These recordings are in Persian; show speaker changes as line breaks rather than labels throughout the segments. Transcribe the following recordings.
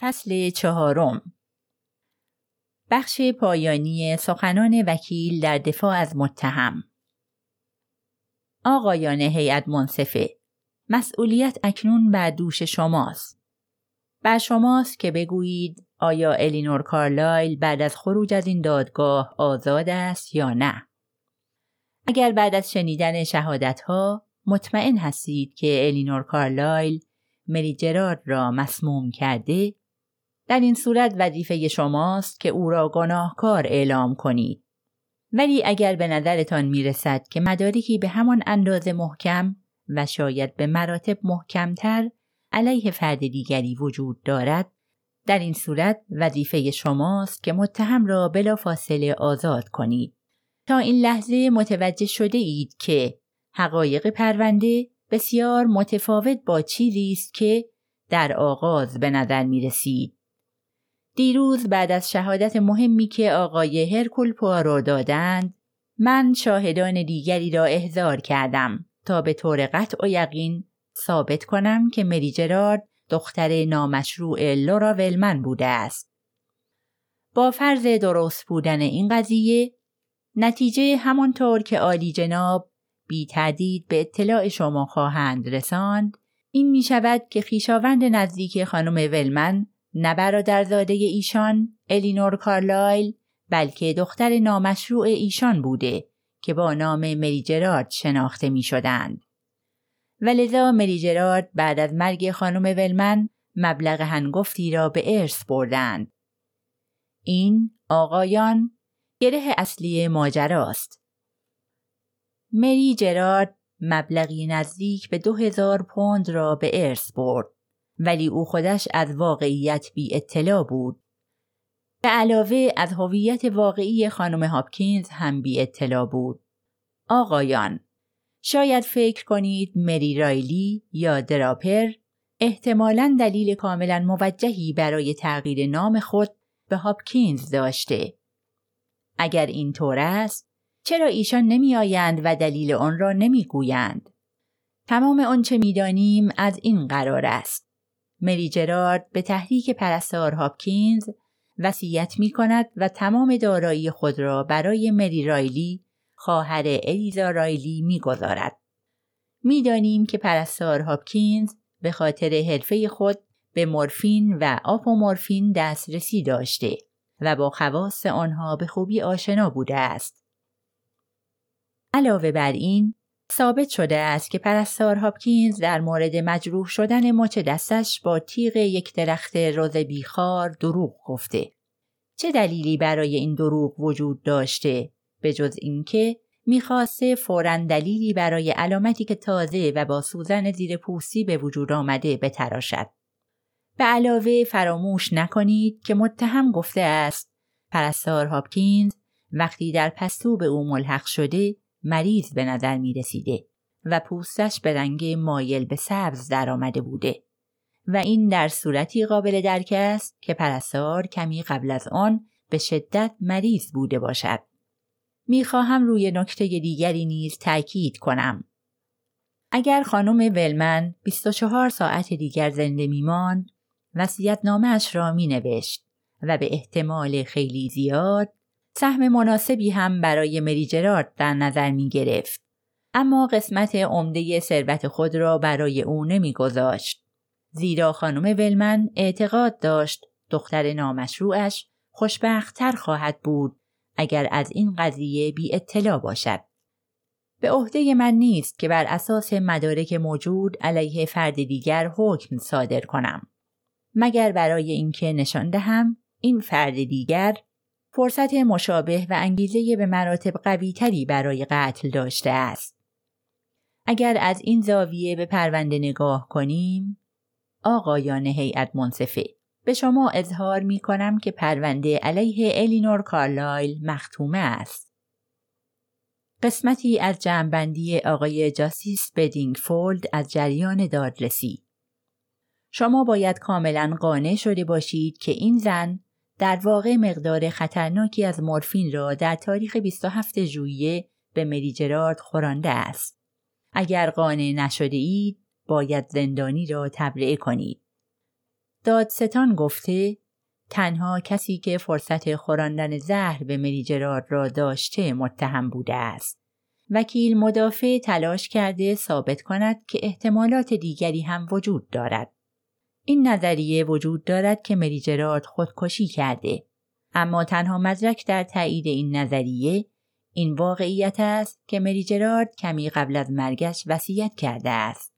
فصل چهارم. بخش پایانی سخنان وکیل در دفاع از متهم. آقایان هیئت منصفه مسئولیت اکنون بر دوش شماست. بر شماست که بگویید آیا الینور کارلایل بعد از خروج از این دادگاه آزاد است یا نه. اگر بعد از شنیدن شهادت ها مطمئن هستید که الینور کارلایل مری جرارد را مسموم کرده در این صورت وظیفه شماست که او را گناهکار اعلام کنید ولی اگر به نظرتان می‌رسد که مدارکی به همان اندازه محکم و شاید به مراتب محکمتر علیه فرد دیگری وجود دارد در این صورت وظیفه شماست که متهم را بلافاصله آزاد کنید تا این لحظه متوجه شده اید که حقایق پرونده بسیار متفاوت با چیزی است که در آغاز به نظر می رسید. دیروز بعد از شهادت مهمی که آقای هرکول پوارو دادند من شاهدان دیگری را احضار کردم تا به طور قطع و یقین ثابت کنم که مری جرارد دختر نامشروع لورا ولمن بوده است. با فرض درست بودن این قضیه نتیجه همانطور که عالی جناب بی تردید به اطلاع شما خواهند رساند این می شود که خیشاوند نزدیک خانم ولمن نه برادرزاده ایشان الینور کارلایل بلکه دختر نامشروع ایشان بوده که با نام مری جرارد شناخته می شدند. و لذا مری جرارد بعد از مرگ خانم ولمن مبلغ هنگفتی را به ارث بردند. این آقایان گره اصلی ماجراست. مری جرارد مبلغی نزدیک به دو هزار پوند را به ارث برد ولی او خودش از واقعیت بی اطلاع بود. به علاوه از هویت واقعی خانم هاپکینز هم بی اطلاع بود. آقایان شاید فکر کنید مری رایلی یا دراپر احتمالا دلیل کاملا موجهی برای تغییر نام خود به هاپکینز داشته. اگر این طور است چرا ایشان نمی آیند و دلیل آن را نمی گویند؟ تمام آنچه می‌دانیم از این قرار است. مری جرارد به تحریک پرستار هاپکینز وصیت می کند و تمام دارایی خود را برای مری رایلی خواهر الیزا رایلی می‌گذارد. می‌دانیم که پرستار هاپکینز به خاطر حرفه خود به مورفین و آپومورفین دسترسی داشته و با خواص آنها به خوبی آشنا بوده است. علاوه بر این ثابت شده است که پرستار هاپکینز در مورد مجروح شدن مچ دستش با تیغ یک درخت روز بیخار دروغ گفته. چه دلیلی برای این دروغ وجود داشته به جز اینکه می‌خواسته فورا دلیلی برای علامتی که تازه و با سوزن زیر پوستی به وجود آمده بتراشد. به علاوه فراموش نکنید که متهم گفته است پرستار هاپکینز وقتی در پستو به او ملحق شده مریض به نظر می رسیده و پوستش به رنگ مایل به سبز درآمده بوده و این در صورتی قابل درک است که پرستار کمی قبل از آن به شدت مریض بوده باشد. می‌خواهم روی نکته دیگری نیز تاکید کنم. اگر خانم ولمن 24 ساعت دیگر زنده میماند وسیعت اش را می نوشت و به احتمال خیلی زیاد سهم مناسبی هم برای مری جرارد در نظر می گرفت. اما قسمت عمده ثروت خود را برای او نمیگذاشت زیرا خانم ولمن اعتقاد داشت دختر نامشروعش خوشبختتر خواهد بود اگر از این قضیه بی اطلاع باشد. به عهده من نیست که بر اساس مدارک موجود علیه فرد دیگر حکم صادر کنم. مگر برای اینکه نشان دهم این فرد دیگر فرصت مشابه و انگیزه به مراتب قویتری برای قتل داشته است. اگر از این زاویه به پرونده نگاه کنیم آقایان هیئت منصفه به شما اظهار می کنم که پرونده علیه الینور کارلایل مختومه است. قسمتی از جمعبندی آقای جاسیس بدینگفولد از جریان دادرسی شما باید کاملا قانع شده باشید که این زن در واقع مقدار خطرناکی از مورفین را در تاریخ 27 ژوئیه به مری جرارد خورانده است. اگر قانع نشده اید باید زندانی را تبرئه کنید. دادستان گفته تنها کسی که فرصت خوراندن زهر به مری جرارد را داشته متهم بوده است. وکیل مدافع تلاش کرده ثابت کند که احتمالات دیگری هم وجود دارد. این نظریه وجود دارد که مری جرارد خودکشی کرده. اما تنها مدرک در تایید این نظریه این واقعیت است که مری جرارد کمی قبل از مرگش وصیت کرده است.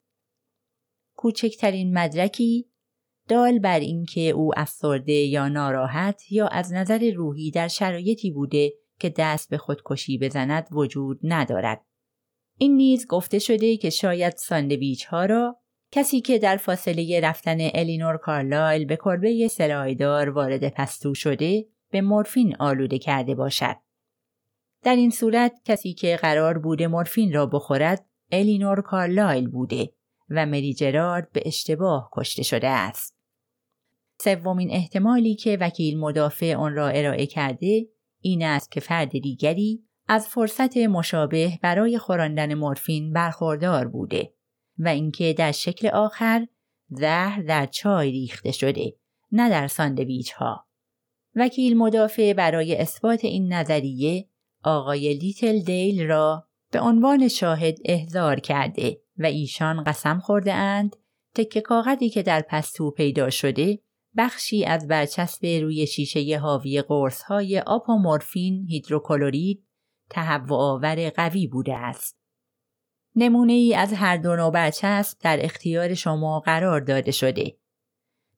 کوچکترین مدرکی دال بر اینکه او افسرده یا ناراحت یا از نظر روحی در شرایطی بوده که دست به خودکشی بزند وجود ندارد. این نیز گفته شده که شاید ساندویچ ها را کسی که در فاصله رفتن الینور کارلایل به کربه سرایدار وارد پستو شده به مورفین آلوده کرده باشد. در این صورت کسی که قرار بوده مورفین را بخورد الینور کارلایل بوده و مری جرارد به اشتباه کشته شده است. سومین احتمالی که وکیل مدافع آن را ارائه کرده این است که فرد دیگری از فرصت مشابه برای خوراندن مورفین برخوردار بوده و اینکه در شکل آخر زهر در چای ریخته شده نه در ساندویچ ها. وکیل مدافع برای اثبات این نظریه آقای لیتل دیل را به عنوان شاهد احضار کرده و ایشان قسم خورده اند تکه کاغذی که در پستو پیدا شده بخشی از برچسب روی شیشه حاوی قرص های آپامورفین هیدروکلورید تهوع آور قوی بوده است. نمونه ای از هر دو نوع برچسب در اختیار شما قرار داده شده.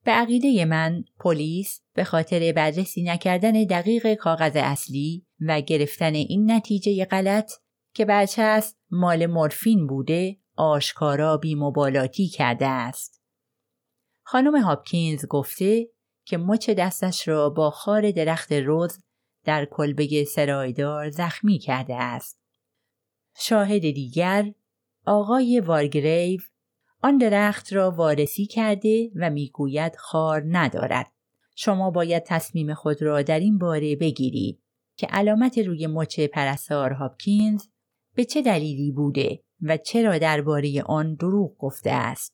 به عقیده من پلیس به خاطر بررسی نکردن دقیق کاغذ اصلی و گرفتن این نتیجه غلط که برچسب مال مورفین بوده آشکارا بیمبالاتی کرده است. خانم هاپکینز گفته که مچ دستش را با خار درخت روز در کلبه سرایدار زخمی کرده است. شاهد دیگر آقای وارگریو آن درخت را وارسی کرده و می‌گوید خار ندارد. شما باید تصمیم خود را در این باره بگیرید که علامت روی مچ پرستار هاپکینز به چه دلیلی بوده و چرا درباره آن دروغ گفته است.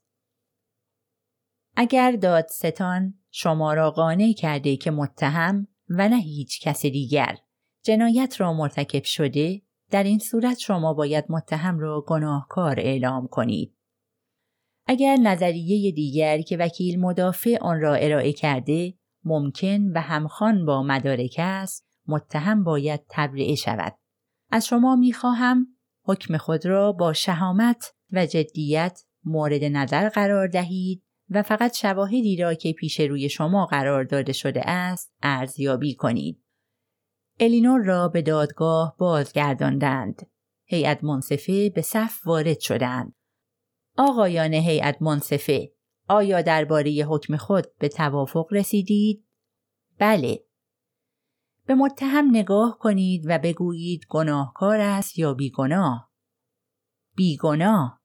اگر دادستان شما را قانع کرده که متهم و نه هیچ کس دیگر جنایت را مرتکب شده در این صورت شما باید متهم را گناهکار اعلام کنید. اگر نظریه دیگر که وکیل مدافع آن را ارائه کرده ممکن و همخوان با مدارک است متهم باید تبرئه شود. از شما می خواهم حکم خود را با شهامت و جدیت مورد نظر قرار دهید و فقط شواهدی را که پیش روی شما قرار داده شده است ارزیابی کنید. الینور را به دادگاه بازگرداندند. هیئت منصفه به صف وارد شدند. آقایان هیئت منصفه آیا درباره حکم خود به توافق رسیدید؟ بله. به متهم نگاه کنید و بگویید گناهکار است یا بیگناه. بیگناه.